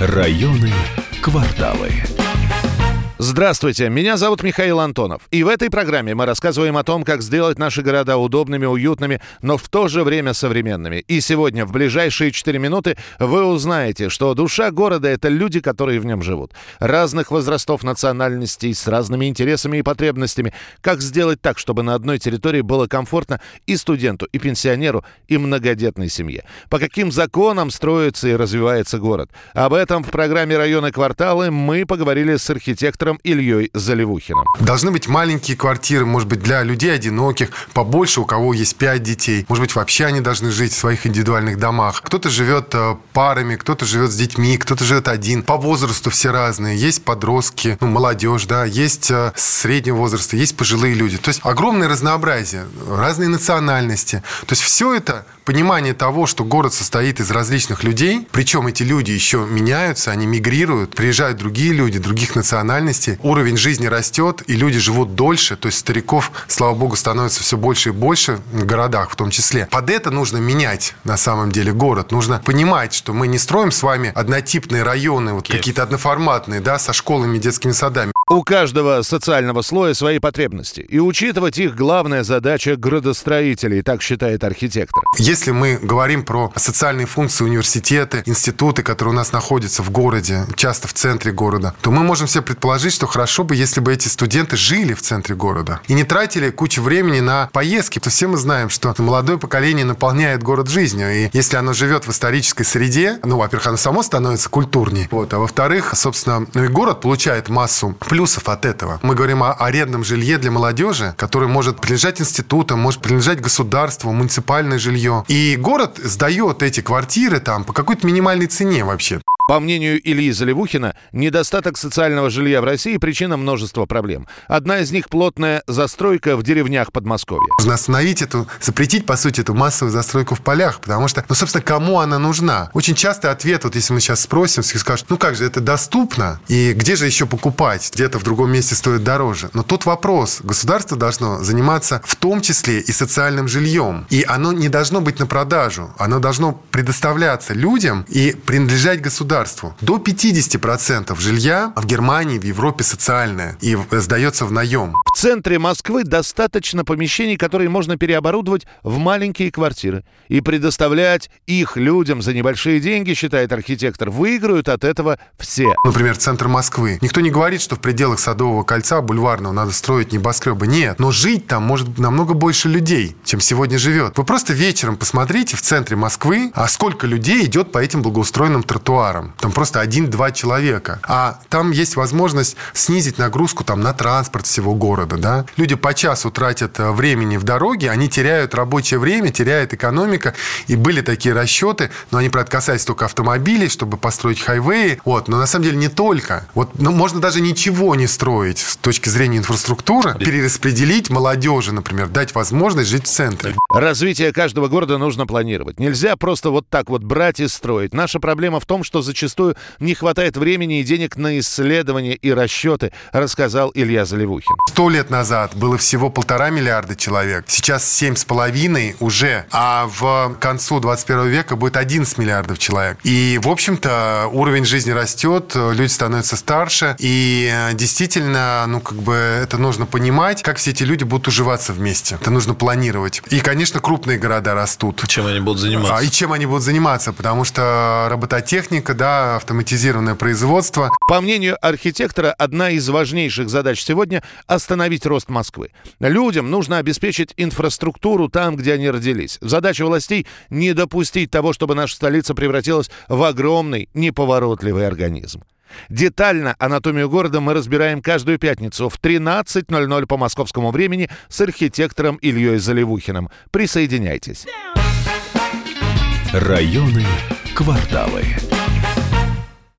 Районы, кварталы. Здравствуйте, меня зовут Михаил Антонов. И в этой программе мы рассказываем о том, как сделать наши города удобными, уютными, но в то же время современными. И сегодня, в ближайшие 4 минуты, вы узнаете, что душа города — это люди, которые в нем живут. Разных возрастов, национальностей, с разными интересами и потребностями. Как сделать так, чтобы на одной территории было комфортно и студенту, и пенсионеру, и многодетной семье. По каким законам строится и развивается город. Об этом в программе «Районы кварталы» мы поговорили с архитектором директором Ильей Заливухиным. Должны быть маленькие квартиры, может быть, для людей одиноких, побольше, у кого есть пять детей. Может быть, вообще они должны жить в своих индивидуальных домах. Кто-то живет э, парами, кто-то живет с детьми, кто-то живет один. По возрасту все разные. Есть подростки, ну, молодежь, да, есть э, среднего возраста, есть пожилые люди. То есть огромное разнообразие, разные национальности. То есть все это понимание того, что город состоит из различных людей, причем эти люди еще меняются, они мигрируют, приезжают другие люди, других национальностей, уровень жизни растет, и люди живут дольше, то есть стариков, слава богу, становится все больше и больше в городах в том числе. Под это нужно менять на самом деле город. Нужно понимать, что мы не строим с вами однотипные районы, вот какие-то одноформатные, да, со школами, детскими садами. У каждого социального слоя свои потребности. И учитывать их главная задача градостроителей, так считает архитектор. Если мы говорим про социальные функции университеты, институты, которые у нас находятся в городе, часто в центре города, то мы можем себе предположить, что хорошо бы, если бы эти студенты жили в центре города и не тратили кучу времени на поездки. То все мы знаем, что молодое поколение наполняет город жизнью. И если оно живет в исторической среде, ну, во-первых, оно само становится культурнее. Вот, а во-вторых, собственно, ну и город получает массу плюсов от этого. Мы говорим о арендном жилье для молодежи, которое может принадлежать институтам, может принадлежать государству, муниципальное жилье. И город сдает эти квартиры там по какой-то минимальной цене вообще. По мнению Ильи Заливухина, недостаток социального жилья в России – причина множества проблем. Одна из них – плотная застройка в деревнях Подмосковья. Нужно остановить эту, запретить, по сути, эту массовую застройку в полях, потому что, ну, собственно, кому она нужна? Очень часто ответ, вот если мы сейчас спросим, все скажут, ну как же, это доступно, и где же еще покупать? Где-то в другом месте стоит дороже. Но тут вопрос. Государство должно заниматься в том числе и социальным жильем. И оно не должно быть на продажу. Оно должно предоставляться людям и принадлежать государству государству. До 50% жилья в Германии, в Европе социальное и сдается в наем. В центре Москвы достаточно помещений, которые можно переоборудовать в маленькие квартиры и предоставлять их людям за небольшие деньги, считает архитектор. Выиграют от этого все. Например, центр Москвы. Никто не говорит, что в пределах Садового кольца, бульварного, надо строить небоскребы. Нет. Но жить там может намного больше людей, чем сегодня живет. Вы просто вечером посмотрите в центре Москвы, а сколько людей идет по этим благоустроенным тротуарам. Там просто один-два человека. А там есть возможность снизить нагрузку там, на транспорт всего города. Да? Люди по часу тратят э, времени в дороге, они теряют рабочее время, теряет экономика. И были такие расчеты, но они, правда, касались только автомобилей, чтобы построить хайвеи. Вот. Но на самом деле не только. Вот, ну, можно даже ничего не строить с точки зрения инфраструктуры, перераспределить молодежи, например, дать возможность жить в центре. Развитие каждого города нужно планировать. Нельзя просто вот так вот брать и строить. Наша проблема в том, что зачастую не хватает времени и денег на исследования и расчеты, рассказал Илья Заливухин. Сто лет назад было всего полтора миллиарда человек. Сейчас семь с половиной уже. А в концу 21 века будет 11 миллиардов человек. И, в общем-то, уровень жизни растет, люди становятся старше. И э, действительно, ну, как бы это нужно понимать, как все эти люди будут уживаться вместе. Это нужно планировать. И, конечно, крупные города растут. Чем они будут заниматься? А, и чем они будут заниматься? Потому что робототехника, да, да, автоматизированное производство. По мнению архитектора, одна из важнейших задач сегодня – остановить рост Москвы. Людям нужно обеспечить инфраструктуру там, где они родились. Задача властей – не допустить того, чтобы наша столица превратилась в огромный, неповоротливый организм. Детально анатомию города мы разбираем каждую пятницу в 13.00 по московскому времени с архитектором Ильей Заливухиным. Присоединяйтесь. Районы, кварталы.